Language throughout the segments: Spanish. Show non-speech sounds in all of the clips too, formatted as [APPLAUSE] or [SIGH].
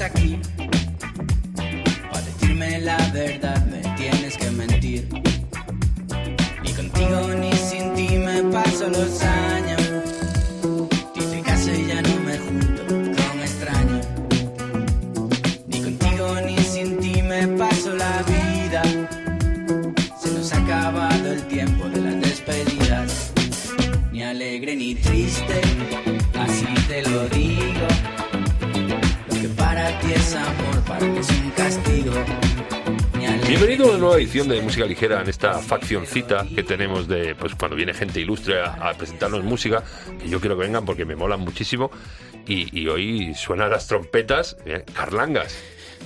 aquí? Bienvenido a una nueva edición de Música Ligera en esta faccioncita que tenemos de pues cuando viene gente ilustre a, a presentarnos música, que yo quiero que vengan porque me molan muchísimo. Y, y hoy suenan las trompetas, eh, carlangas.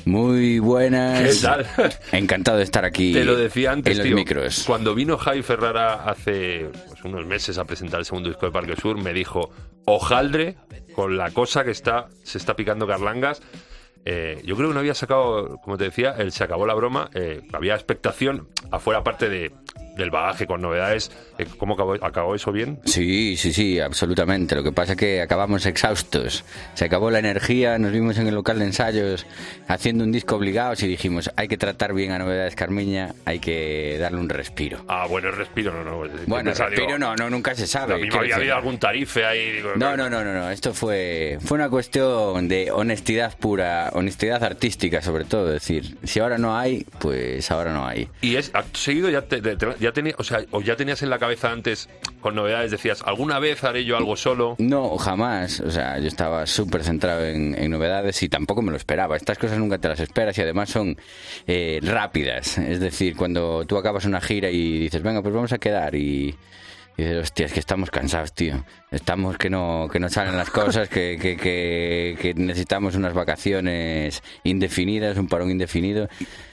Muy buenas. ¿Qué tal? Encantado de estar aquí Te lo decía antes, en los tío. micros. Cuando vino Javi Ferrara hace pues, unos meses a presentar el segundo disco de Parque Sur, me dijo, hojaldre con la cosa que está se está picando Carlangas. Eh, yo creo que no había sacado, como te decía, el se acabó la broma. eh, había expectación afuera, aparte de, del bagaje con novedades. eh, ¿Cómo acabó, acabó eso bien? Sí, sí, sí, absolutamente. Lo que pasa es que acabamos exhaustos. Se acabó la energía, nos vimos en el local de ensayos haciendo un disco obligados y dijimos, hay que tratar bien a Novedades Carmiña, hay que darle un respiro. Ah, bueno, el respiro, no, no. Bueno, pensaba, digo, respiro no, no, nunca se sabe. Había decir. habido algún tarife ahí. digo, No, no, no, no, no. Esto fue, fue una cuestión de honestidad pura, honestidad artística sobre todo. Es decir, si ahora no hay, pues ahora no hay. Y es seguido ya te, te- te- ya tenía, o sea, o ya tenías en la cabeza antes con novedades decías, alguna vez haré yo algo solo. No, jamás. O sea, yo estaba súper centrado en, en novedades y tampoco me lo esperaba. Estas cosas nunca te las esperas y además son eh, rápidas. Es decir, cuando tú acabas una gira y dices, venga, pues vamos a quedar y... y dices, hostia, es que estamos cansados, tío. Estamos que no, que no salen las cosas, que, que, que, que necesitamos unas vacaciones indefinidas, un parón indefinido.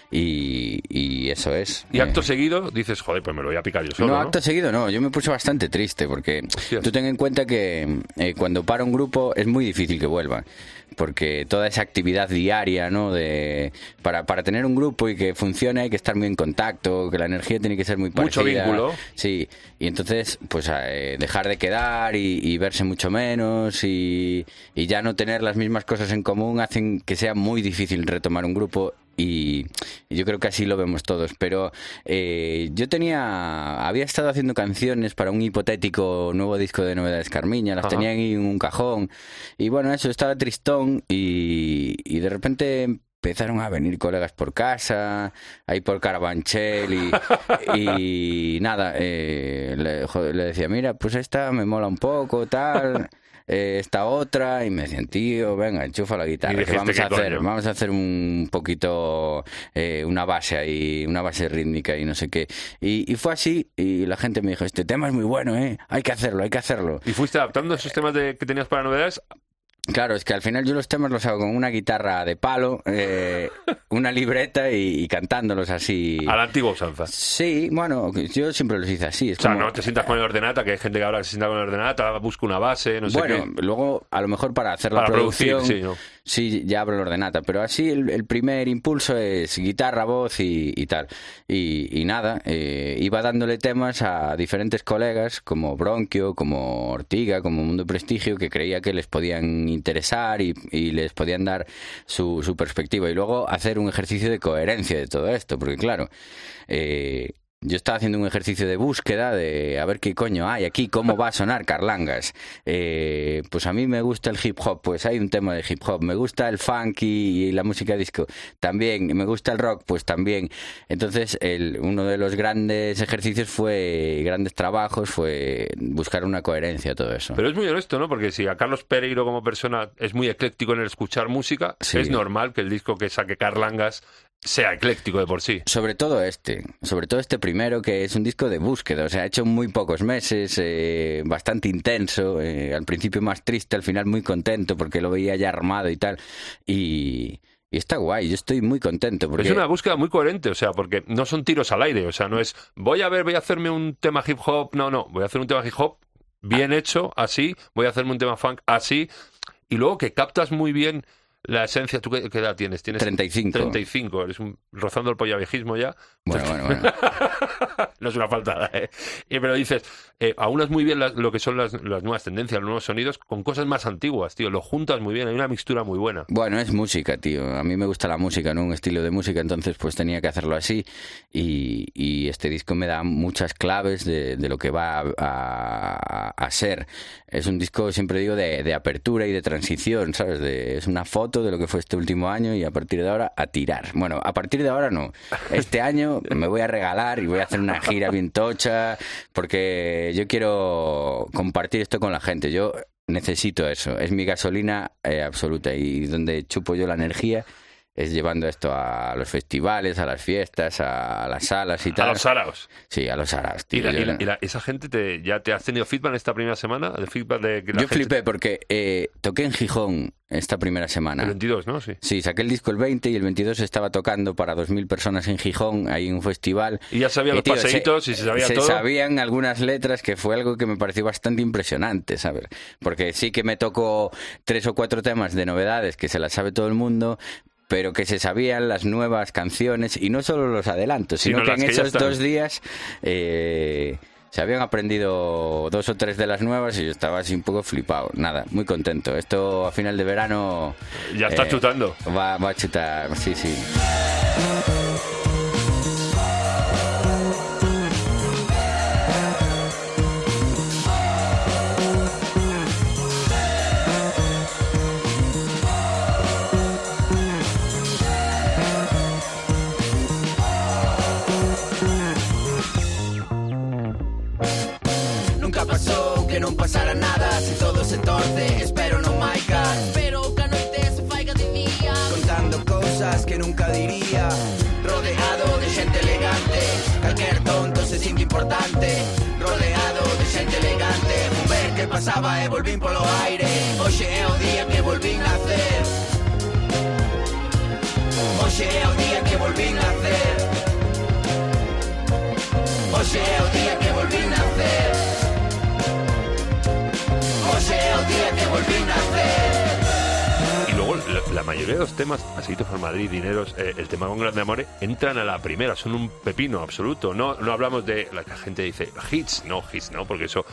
Y, y eso es. Y Eh, acto seguido dices, joder, pues me lo voy a picar yo solo. no, ¿no? acto seguido no. Yo me puse bastante triste porque tú ten en cuenta que eh, cuando para un grupo es muy difícil que vuelva. Porque toda esa actividad diaria, ¿no? De, para, para tener un grupo y que funcione hay que estar muy en contacto, que la energía tiene que ser muy Mucho parecida. vínculo. Sí, y entonces, pues eh, dejar de quedar y, y verse mucho menos y, y ya no tener las mismas cosas en común hacen que sea muy difícil retomar un grupo y, yo creo que así lo vemos todos. Pero eh, yo tenía, había estado haciendo canciones para un hipotético nuevo disco de Novedades Carmiña, las Ajá. tenía ahí en un cajón y bueno, eso estaba tristón y, y de repente empezaron a venir colegas por casa, ahí por Carabanchel y, y nada, eh, le, joder, le decía, mira, pues esta me mola un poco, tal, eh, esta otra, y me decían, tío, venga, enchufa la guitarra, que vamos ¿qué a hacer, coño? vamos a hacer un poquito, eh, una base ahí, una base rítmica y no sé qué. Y, y fue así, y la gente me dijo, este tema es muy bueno, eh, hay que hacerlo, hay que hacerlo. Y fuiste adaptando esos temas de, que tenías para novedades. Claro, es que al final yo los temas los hago con una guitarra de palo, eh, una libreta y, y cantándolos así. A la antigua usanza. Sí, bueno, yo siempre los hice así. Es O sea, como- no te sientas con el ordenata, que hay gente que ahora se sienta con el ordenata, busca una base, no sé bueno, qué. luego a lo mejor para hacer la Para producir, producción, sí, ¿no? Sí, ya abro el ordenata, pero así el, primer impulso es guitarra, voz y, y tal. Y, y nada, eh, iba dándole temas a diferentes colegas como Bronquio, como Ortiga, como Mundo Prestigio, que creía que les podían interesar y, y les podían dar su, su perspectiva. Y luego hacer un ejercicio de coherencia de todo esto, porque claro, eh, yo estaba haciendo un ejercicio de búsqueda de a ver qué coño hay aquí, cómo va a sonar Carlangas. Eh, pues a mí me gusta el hip hop, pues hay un tema de hip hop. Me gusta el funk y, la música disco, también. Me gusta el rock, pues también. Entonces, el, uno de los grandes ejercicios fue, grandes trabajos, fue buscar una coherencia a todo eso. Pero es muy honesto, ¿no? Porque si a Carlos Pereiro como persona es muy ecléctico en el escuchar música, Sí. es normal que el disco que saque Carlangas sea ecléctico de por sí. Sobre todo este, sobre todo este primero, que es un disco de búsqueda, o sea, hecho muy pocos meses, eh, bastante intenso, eh, al principio más triste, al final muy contento porque lo veía ya armado y tal, y, y está guay, yo estoy muy contento porque... Es una búsqueda muy coherente, o sea, porque no son tiros al aire, o sea, no es voy a ver, voy a hacerme un tema hip hop, no, no, voy a hacer un tema hip hop bien hecho, así, voy a hacerme un tema funk así, y luego que captas muy bien la esencia, ¿tú qué, qué edad tienes? ¿Tienes 35. 35, eres un, rozando el pollavejismo ya. Bueno, bueno, bueno. [LAUGHS] no es una faltada, ¿eh? Pero dices, eh, aunas muy bien las- lo que son las, las nuevas tendencias, los nuevos sonidos, con cosas más antiguas, tío. Lo juntas muy bien, hay una mixtura muy buena. Bueno, es música, tío. A mí me gusta la música, ¿no? Un estilo de música, entonces pues tenía que hacerlo así. Y, y este disco me da muchas claves de, de lo que va a, a- a ser. Es un disco, siempre digo, de, de apertura y de transición, ¿sabes? De- es una foto de lo que fue este último año y a partir de ahora a tirar. Bueno, a partir de ahora no. Este año me voy a regalar y voy a hacer una gira bien tocha porque yo quiero compartir esto con la gente. Yo necesito eso. Es mi gasolina eh, absoluta y donde chupo yo la energía es llevando esto a los festivales, a las fiestas, a las salas y A tal. los saraos. Sí, a los salas, Y, tío. la- Yo y la- no- y la- esa gente, te, ¿ya te has tenido feedback en esta primera semana? ¿De feedback de que Yo gente- flipé porque eh, toqué en Gijón esta primera semana. El 22, ¿no? Sí. Sí, saqué el disco el 20 y el 22 estaba tocando para 2.000 personas en Gijón, ahí en un festival. Y ya sabía Y, los tío, paseitos y se sabía todo. sabían algunas letras que fue algo que me pareció bastante impresionante, ¿sabes? Porque sí que me tocó tres o cuatro temas de novedades que se las sabe todo el mundo, pero que se sabían las nuevas canciones y no solo los adelantos, sino, Sino que en que esos dos días eh, se habían aprendido dos o tres de las nuevas y yo estaba así un poco flipado. Nada, muy contento. Esto a final de verano Ya está eh, chutando. Va, va a chutar, sí, sí. Se sinto importante. Rodeado de xente elegante ver que pasaba e volvín polo aire Hoxe é o día que volvín nacer Hoxe é o día mayoría de los temas, Pasitos por Madrid, Dineros, eh, el tema con Grande Amore, entran a la primera, son un pepino absoluto. No, no hablamos de la que la gente dice hits, no hits, no, porque eso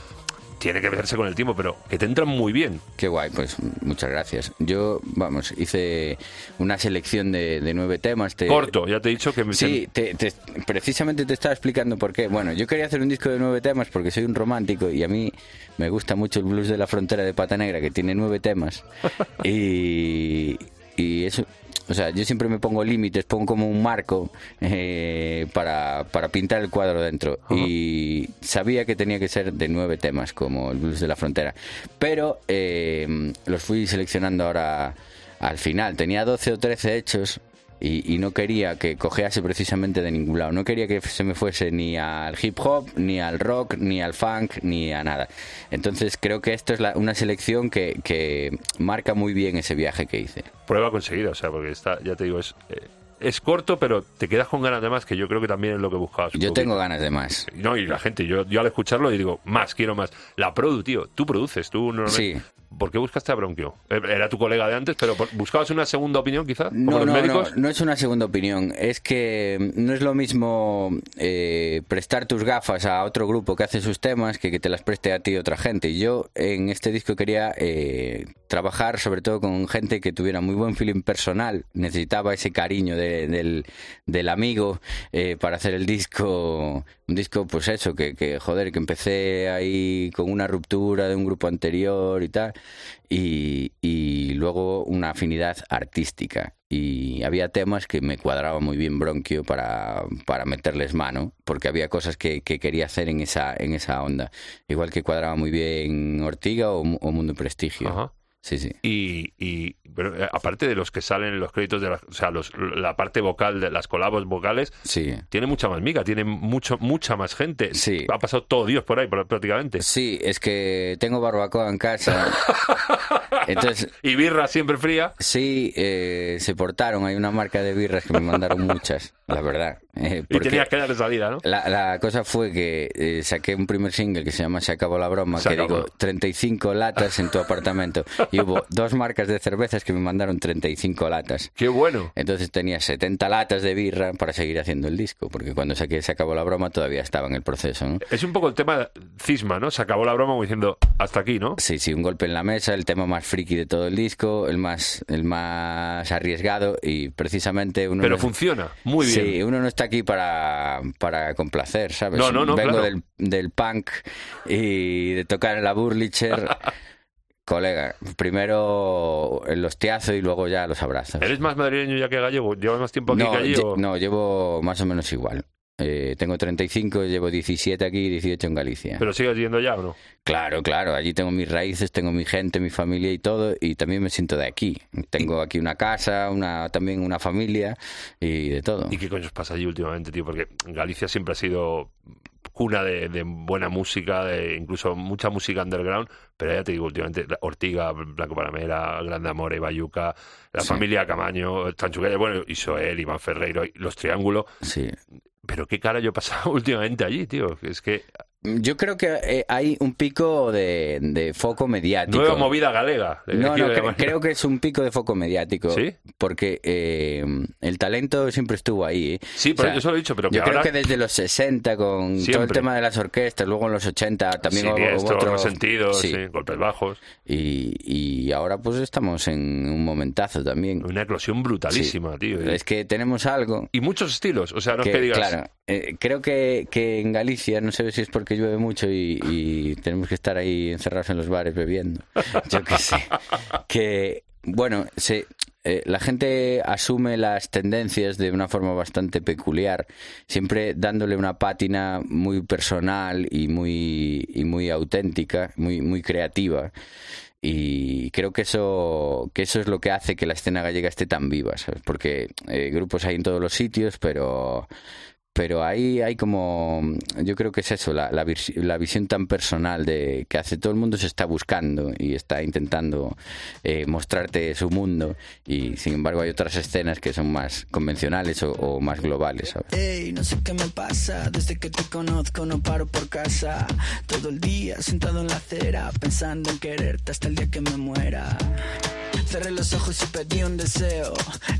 tiene que verse con el tiempo, pero que te entran muy bien. Qué guay, pues muchas gracias. Yo, vamos, hice una selección de, de nueve temas. te- Corto, ya te he dicho que me Sí, te- te- precisamente te estaba explicando por qué. Bueno, yo quería hacer un disco de nueve temas porque soy un romántico y a mí me gusta mucho el blues de la frontera de Pata Negra, que tiene nueve temas. [LAUGHS] y, y eso, o sea, yo siempre me pongo límites, pongo como un marco eh, para, para pintar el cuadro dentro. Y sabía que tenía que ser de nueve temas, como el blues de la frontera. Pero eh, los fui seleccionando ahora al final. Tenía 12 o 13 hechos y, y no quería que cojease precisamente de ningún lado. No quería que se me fuese ni al hip hop, ni al rock, ni al funk, ni a nada. Entonces creo que esto es la- una selección que, que marca muy bien ese viaje que hice. prueba conseguida, o sea, porque está, ya te digo, es, eh, es corto, pero te quedas con ganas de más, que yo creo que también es lo que buscabas. Yo tengo ganas de más. No, y la gente, yo, yo al escucharlo digo, más, quiero más. La produ, tío, tú produces, tú no Sí. ¿Por qué buscaste a Bronquio? Eh, Era tu colega de antes, pero ¿buscabas una segunda opinión quizá? Como No, no, no, no es una segunda opinión. Es que no es lo mismo eh, prestar tus gafas a otro grupo que hace sus temas que que te las preste a ti otra gente. Y Yo en este disco quería eh, trabajar sobre todo con gente que tuviera muy buen feeling personal. Necesitaba ese cariño de- del, del amigo eh, para hacer el disco. Un disco, pues eso, que, que joder, que empecé ahí con una ruptura de un grupo anterior y tal y, y luego una afinidad artística. Y había temas que me cuadraba muy bien Bronquio para, para meterles mano, porque había cosas que, que quería hacer en esa, en esa onda. Igual que cuadraba muy bien Ortiga o, o Mundo Prestigio. Ajá. Sí, sí. Y, y pero, eh, aparte de los que salen en los créditos de la, o sea, los- la parte vocal de las colabos vocales, Sí. tiene mucha más miga, tiene mucho, mucha más gente. Sí. Ha pasado todo Dios por ahí pr- prácticamente. Sí, es que tengo barbacoa en casa. [LAUGHS] Entonces, Y birra siempre fría. Sí, eh, se portaron. Hay una marca de birras que me mandaron muchas, la verdad. Eh, Y tenías que dar salida, ¿no? la, la cosa fue que eh, saqué un primer single que se llama Se acabó la broma, Se que acabó. digo 35 latas en tu apartamento. Y hubo [LAUGHS] dos marcas de cervezas que me mandaron 35 latas. Qué bueno. Entonces tenía 70 latas de birra para seguir haciendo el disco, porque cuando saqué Se acabó la broma todavía estaba en el proceso, ¿no? Es un poco el tema cisma, ¿no? Se acabó la broma como diciendo hasta aquí, ¿no? Sí, sí, un golpe en la mesa, el tema más friki de todo el disco, el más, el más arriesgado y precisamente uno... Pero no- funciona muy bien. Sí, uno no está aquí para, para complacer, ¿sabes? No, no, no, Vengo claro. del, del punk y de tocar en la Burlicher. [LAUGHS] Colega, primero el hostiazo y luego ya los abrazos. ¿Eres más madrileño ya que gallego? ¿Llevas más tiempo aquí que allí? o- no, llevo más o menos igual. Eh, tengo 35, llevo 17 aquí y 18 en Galicia. ¿Pero sigues yendo ya o no? Claro, claro, allí tengo mis raíces, tengo mi gente, mi familia y todo, y también me siento de aquí. Tengo aquí una casa, una también una familia y de todo. ¿Y qué coño os pasa allí últimamente, tío? Porque Galicia siempre ha sido cuna de, de buena música, de incluso mucha música underground, pero ya te digo, últimamente Ortiga, Blanco Panamera, Grande Amore, Bayuca, la Sí. familia Camaño, Tanchuqueya, bueno, Isoel, Iván Ferreiro, y los Triángulos. Sí. Pero qué cara yo he pasado [LAUGHS] últimamente allí, tío. Es que Yo creo que eh, hay un pico de, de foco mediático. nueva movida galega. le No, no, cre- creo que es un pico de foco mediático. ¿Sí? Porque eh, el talento siempre estuvo ahí. ¿eh? Sí, pero yo se lo he dicho, pero que yo ahora... creo que desde los 60 con todo el Siempre. tema de las orquestas, luego en los 80 también hubo- otro... sentidos, Sí. sí, golpes bajos. Y, y ahora pues estamos en un momentazo también. Una eclosión brutalísima, tío. Y, Es que tenemos algo y muchos estilos, o sea, no que, es que digas... claro, eh, creo que, que en Galicia, no sé si es porque llueve mucho y, y tenemos que estar ahí encerrados en los bares bebiendo, [LAUGHS] yo qué sé, que, bueno, se, eh, la gente asume las tendencias de una forma bastante peculiar, siempre dándole una pátina muy personal y muy, y muy auténtica, muy, muy creativa. Y creo que eso, que eso es lo que hace que la escena gallega esté tan viva, ¿sabes? Porque eh, grupos hay en todos los sitios, pero, pero ahí hay como, yo creo que es eso, la, la, la visión tan personal de que hace todo el mundo se está buscando y está intentando eh, mostrarte su mundo y sin embargo hay otras escenas que son más convencionales o, o más globales, ¿sabes? Ey, no sé qué me pasa, desde que te conozco no paro por casa. Todo el día sentado en la acera, pensando en quererte hasta el día que me muera. Cerré los ojos y pedí un deseo.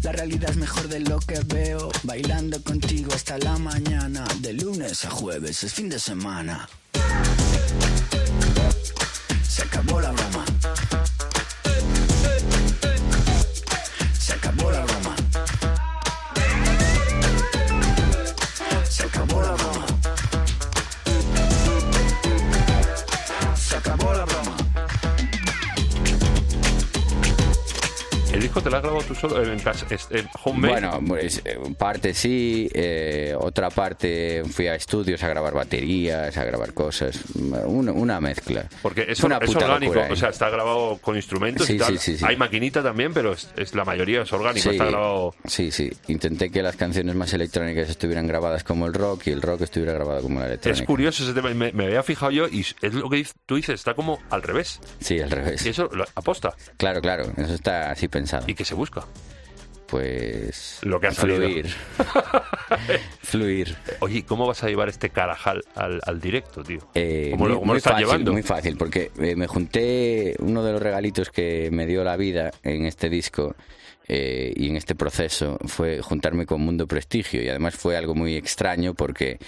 La realidad es mejor de lo que veo. Bailando contigo hasta la mañana. De lunes a jueves es fin de semana. Se acabó la broma. Disco te lo has grabado tú solo en casa? es- en homemade? Bueno, pues eh, parte sí, eh, otra parte fui a estudios a grabar baterías, a grabar cosas, una, una mezcla. Porque es, una es orgánico, locura, ¿eh? o sea, está grabado con instrumentos Sí, y tal. sí, sí, sí. Hay maquinita también, pero es, es la mayoría es orgánico, Sí, está grabado... sí, sí. Intenté que las canciones más electrónicas estuvieran grabadas como el rock y el rock estuviera grabado como la Es electrónica. curioso ese tema, me, me había fijado yo y es lo que tú dices, está como al revés. Sí, al revés. Y eso lo aposta. Claro, claro, eso está así pensado. ¿Y que se busca? Pues Lo que ha fluir. [LAUGHS] fluir. Oye, ¿cómo vas a llevar este carajal al, al directo, tío? Eh, ¿Cómo, lo, muy, cómo lo estás fácil, llevando? muy fácil, porque eh, me junté uno de los regalitos que me dio la vida en este disco eh, y en este proceso fue juntarme con Mundo Prestigio y además fue algo muy extraño porque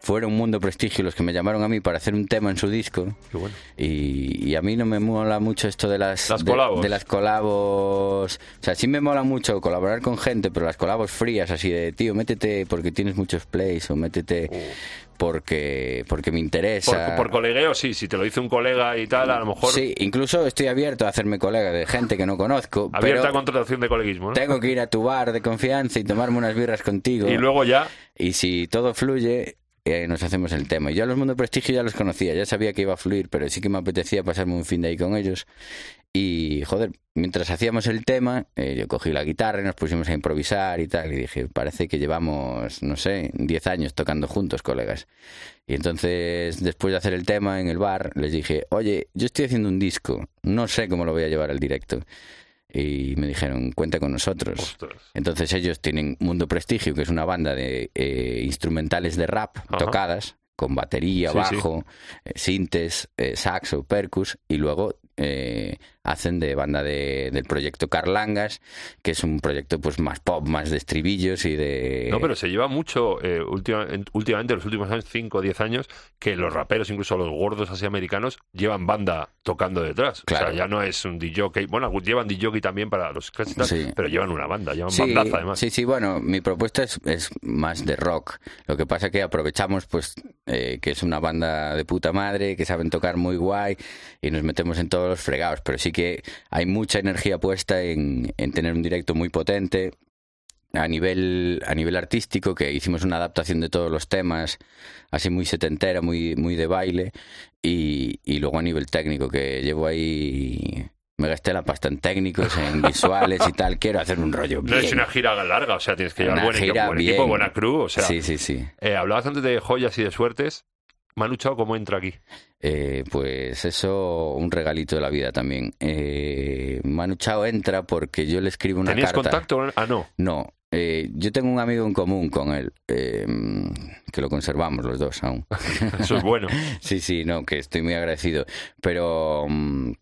fueron Mundo Prestigio los que me llamaron a mí para hacer un tema en su disco Qué bueno. y, y a mí no me mola mucho esto de las Las de- colabos. de las colabos o sea sí me mola mucho colaborar con gente pero las colabos frías así de tío métete porque tienes muchos plays o métete porque porque me interesa Por, por colegueo, sí, si te lo dice un colega y tal, a lo mejor Sí, incluso estoy abierto a hacerme colega de gente que no conozco, abierta pero contratación de coleguismo, ¿no? tengo que ir a tu bar de confianza y tomarme unas birras contigo. Y luego ya, Y si todo fluye, eh, nos hacemos el tema. Y yo a los Mundo Prestigio ya los conocía, ya sabía que iba a fluir, pero sí que me apetecía pasarme un fin de ahí con ellos. Y, joder, mientras hacíamos el tema, eh, yo cogí la guitarra y nos pusimos a improvisar y tal. Y dije, parece que llevamos, no sé, 10 años tocando juntos, colegas. Y entonces, después de hacer el tema en el bar, les dije, oye, yo estoy haciendo un disco, no sé cómo lo voy a llevar al directo. y me dijeron, cuenta con nosotros. Ostras. Entonces ellos tienen Mundo Prestigio, que es una banda de eh, instrumentales de rap Ajá. tocadas, con batería, Sí, bajo, eh, sintes, eh, saxo, percus, y luego eh, hacen de banda de, del proyecto Carlangas, que es un proyecto pues más pop, más de estribillos y de... No, pero se lleva mucho eh, última- en- últimamente, en los últimos años, 5 o 10 años, que los raperos, incluso los gordos así americanos, llevan banda tocando detrás. Claro. O sea, ya no es un DJ. Bueno, llevan DJ también para los tal, Sí. pero llevan una banda, llevan Sí, bandaza además. sí, sí, bueno, mi propuesta es, es más de rock. Lo que pasa que aprovechamos, pues, eh, que es una banda de puta madre, que saben tocar muy guay y nos metemos en todos los fregados. Pero sí que hay mucha energía puesta en, en tener un directo muy potente. A nivel, a nivel artístico, que hicimos una adaptación de todos los temas, así muy setentera, muy, muy de baile, y, y luego a nivel técnico, que llevo ahí me gasté la pasta en técnicos, en [LAUGHS] visuales y tal. Quiero hacer un rollo No bien. es una gira larga, o sea, tienes que llevar Una buen, equipo, buena crew. O sea, sí, sí, sí. eh, hablabas antes de joyas y de suertes. Manu Chao, ¿cómo entra aquí? Eh, pues eso, un regalito de la vida también. Eh, Manu Chao entra porque yo le escribo una ¿Tenías carta. contacto? con él? Ah, no. No, eh, yo tengo un amigo en común con él, eh, que lo conservamos los dos aún. [LAUGHS] Eso es bueno. [LAUGHS] Sí, sí, no, que estoy muy agradecido. Pero mm,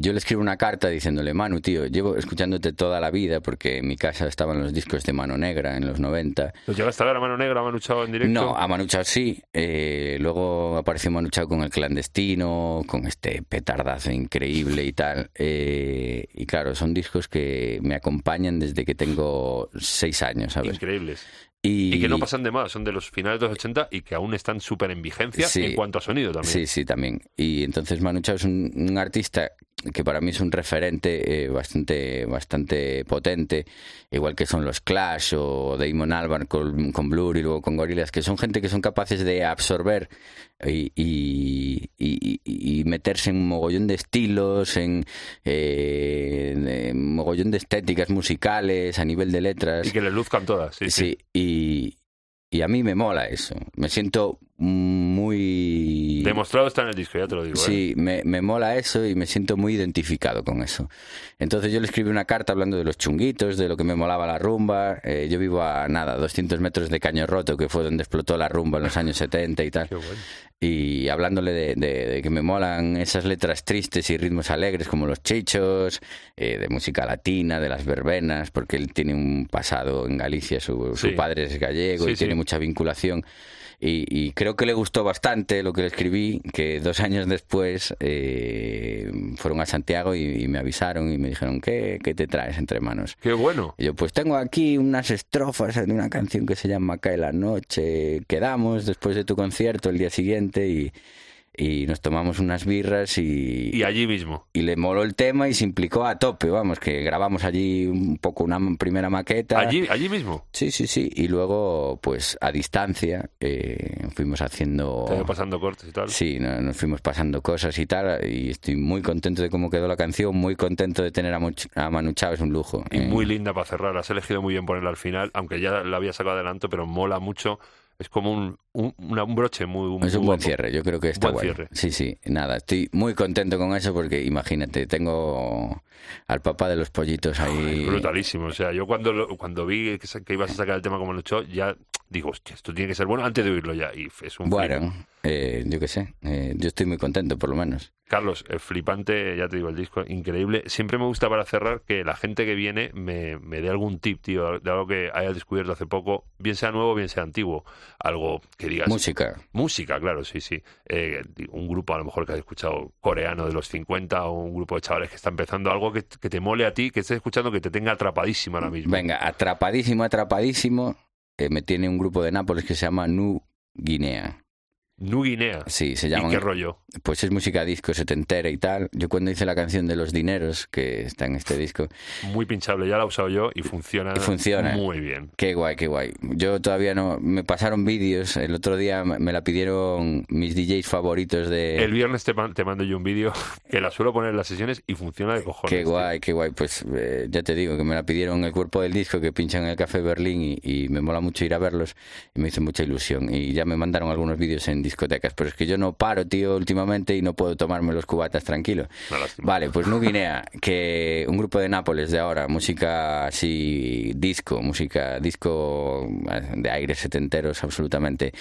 yo le escribo una carta diciéndole, Manu, tío, llevo escuchándote toda la vida porque en mi casa estaban los discos de Mano Negra en los 90. ¿Los llegaste a ver a mano negra, a Manu Chao en directo? No, a Manu Chao sí. Eh, luego apareció Manu Chao con El Clandestino, con este petardazo increíble y tal. Eh, y claro, son discos que me acompañan desde que tengo seis años, ¿sabes? Increíbles. Y, Y que no pasan de más, son de los finales de los 80 y que aún están súper en vigencia Sí. en cuanto a sonido también. Sí, sí, también. Y entonces Manu Chao es un, un artista que para mí es un referente eh, bastante, bastante potente, igual que son los Clash o Damon Albarn con, con Blur y luego con Gorillaz, que son gente que son capaces de absorber y, y, y- y meterse en un mogollón de estilos, en, eh, de mogollón de estéticas musicales, a nivel de letras. Y que les luzcan todas. Sí, sí. Sí, y, y a mí me mola eso. Me siento muy... Demostrado está en el disco, ya te lo digo. ¿eh? Sí, me, me mola eso y me siento muy identificado con eso. Entonces yo le escribí una carta hablando de los chunguitos, de lo que me molaba la rumba. Eh, yo vivo a nada, 200 metros de Caño Roto, que fue donde explotó la rumba en los años 70 y tal. Qué bueno. Y hablándole de, de- de que me molan esas letras tristes y ritmos alegres como los chichos, eh, de música latina, de las verbenas, porque él tiene un pasado en Galicia, su, su Sí. padre es gallego Sí, y tiene sí. mucha vinculación. Y, y creo que le gustó bastante lo que le escribí, que dos años después eh, fueron a Santiago y, y me avisaron y me dijeron, ¿qué, ¿qué te traes entre manos? Qué bueno. Y yo, pues tengo aquí unas estrofas de una canción que se llama Cae la noche. Quedamos después de tu concierto el día siguiente y, y nos tomamos unas birras y, Y allí mismo. y le moló el tema y se implicó a tope, vamos, que grabamos allí un poco una primera maqueta. Allí, allí mismo. Sí, sí, sí. Y luego, pues a distancia, eh, fuimos haciendo... Te pasando cortes y tal. Sí, no- nos fuimos pasando cosas y tal, y estoy muy contento de cómo quedó la canción, muy contento de tener a, Much- a Manu Chao, es un lujo. Y Eh, muy linda para cerrar. Has elegido muy bien ponerla al final, aunque ya la había sacado adelante, pero mola mucho. Es como un, un, un broche muy, muy Es un buen cierre, yo creo que está Buen cierre. Sí, sí, nada, estoy muy contento con eso porque imagínate, tengo al papá de los pollitos ahí. Brutalísimo. O sea, yo cuando, lo- cuando vi que ibas a sacar el tema como luchó, ya digo, hostia, esto tiene que ser bueno antes de oírlo ya. Y es un. Bueno, eh, yo qué sé, eh, yo estoy muy contento por lo menos. Carlos, flipante, ya te digo, el disco increíble. Siempre me gusta para cerrar que la gente que viene me, me dé algún tip, tío, de algo que haya descubierto hace poco, bien sea nuevo, bien sea antiguo. Algo que digas. Música, Música, claro, sí, sí. Eh, un grupo a lo mejor que has escuchado coreano de los 50 o un grupo de chavales que está empezando algo que, que te mole a ti, que estés escuchando, que te tenga atrapadísimo ahora mismo. venga, atrapadísimo, atrapadísimo, me tiene un grupo de Nápoles que se llama Nu Guinea. New Guinea. Sí, se ¿Y llaman. qué rollo? Pues es música disco setentera y tal. Yo cuando hice la canción de los dineros, que está en este disco, Muy pinchable, ya la he usado yo y funciona, Y funciona. muy bien. Qué guay, qué guay. Yo todavía no. Me pasaron vídeos. El otro día me la pidieron mis DJs favoritos de. El viernes te, te mando yo un vídeo [LAUGHS] que la suelo poner en las sesiones y funciona de cojones. Qué tío. guay, qué guay. Pues eh, ya te digo que me la pidieron el cuerpo del disco que pinchan en el Café Berlín y, y me mola mucho ir a verlos y me hizo mucha ilusión. Y ya me mandaron algunos vídeos en discotecas. Pero es que yo no paro, tío, últimamente y no puedo tomarme los cubatas tranquilo. Vale, pues New Guinea, que un grupo de Nápoles de ahora, música así, disco, música, disco de aires setenteros absolutamente.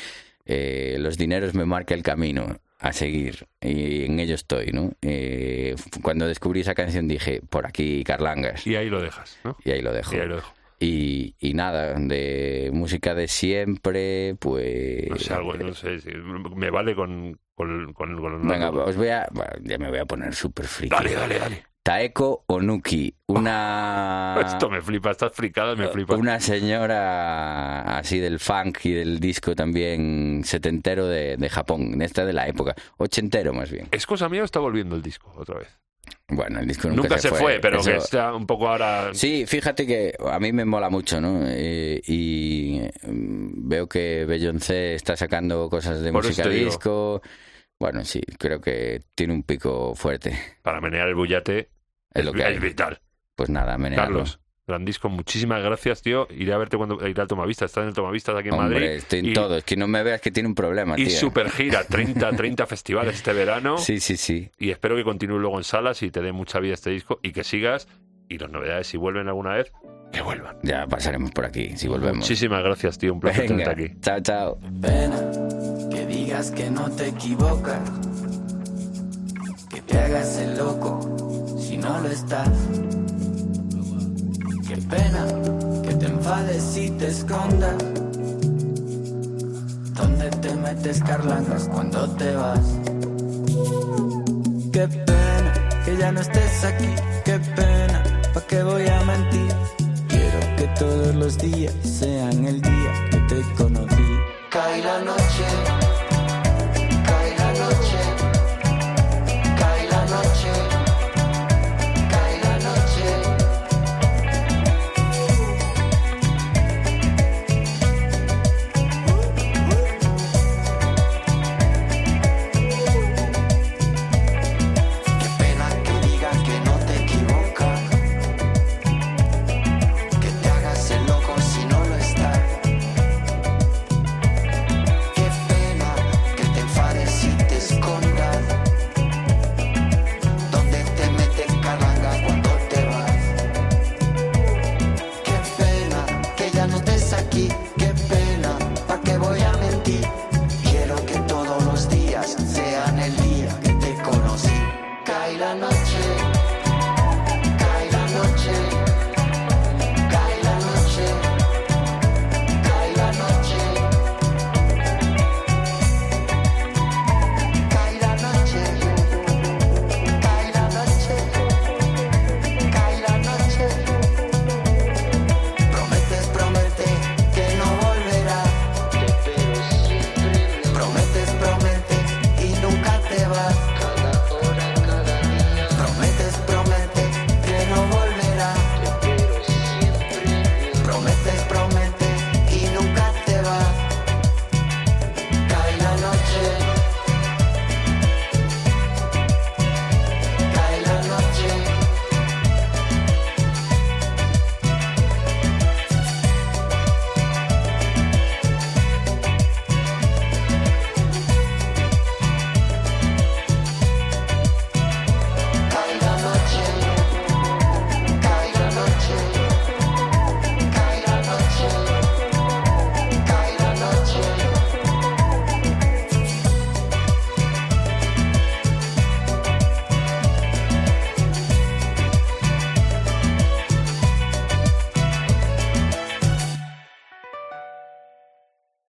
Eh, los dineros me marca el camino a seguir y en ello estoy, ¿no? Eh, cuando descubrí esa canción dije, por aquí Carlangas. Y ahí lo dejas, ¿no? Y ahí lo dejo. Y ahí lo dejo. Y, y nada, de música de siempre, pues... No sé, algo, no sé, si me vale con, con, con, con- Venga, os voy a... bueno, ya me voy a poner súper friki. Dale, dale, dale. Taeko Onuki, [LAUGHS] una... Esto me flipa, estas fricadas me flipan. Ah. Una señora así del funk y del disco también setentero de, de Japón, esta de la época, ochentero más bien. ¿Es cosa mía o está volviendo el disco otra vez? Bueno, el disco nunca, Nunca, se, fue, pero Eso- que está un poco ahora... Sí, fíjate que a mí me mola mucho, ¿no? Eh, y mm, veo que Beyoncé está sacando cosas de Por música disco. Bueno, sí, creo que tiene un pico fuerte. Para menear el bullate Es lo que hay. vital. Pues nada, menearlo. Carlos, gran disco, muchísimas gracias, tío. Iré a verte cuando iré al Tomavista. Estás en el Tomavista de aquí en Hombre, Madrid. estoy en y, todo. Es que no me veas que tiene un problema, Y tío. super gira, 30, 30 festivales este verano. Sí, sí, sí. Y espero que continúe luego en salas y te dé mucha vida este disco y que sigas. Y las novedades, si vuelven alguna vez, que vuelvan. Ya pasaremos por aquí, si volvemos. Muchísimas gracias, tío. Un placer tenerte aquí. chao, chao. pena que digas que no te equivocas, que te hagas el loco si no lo estás. Qué pena que te enfades y te escondas. ¿Dónde te metes carlangas cuando te vas? Qué pena que ya no estés aquí, qué pena, ¿pa' qué voy a mentir? Quiero que todos los días sean el día que te conocí.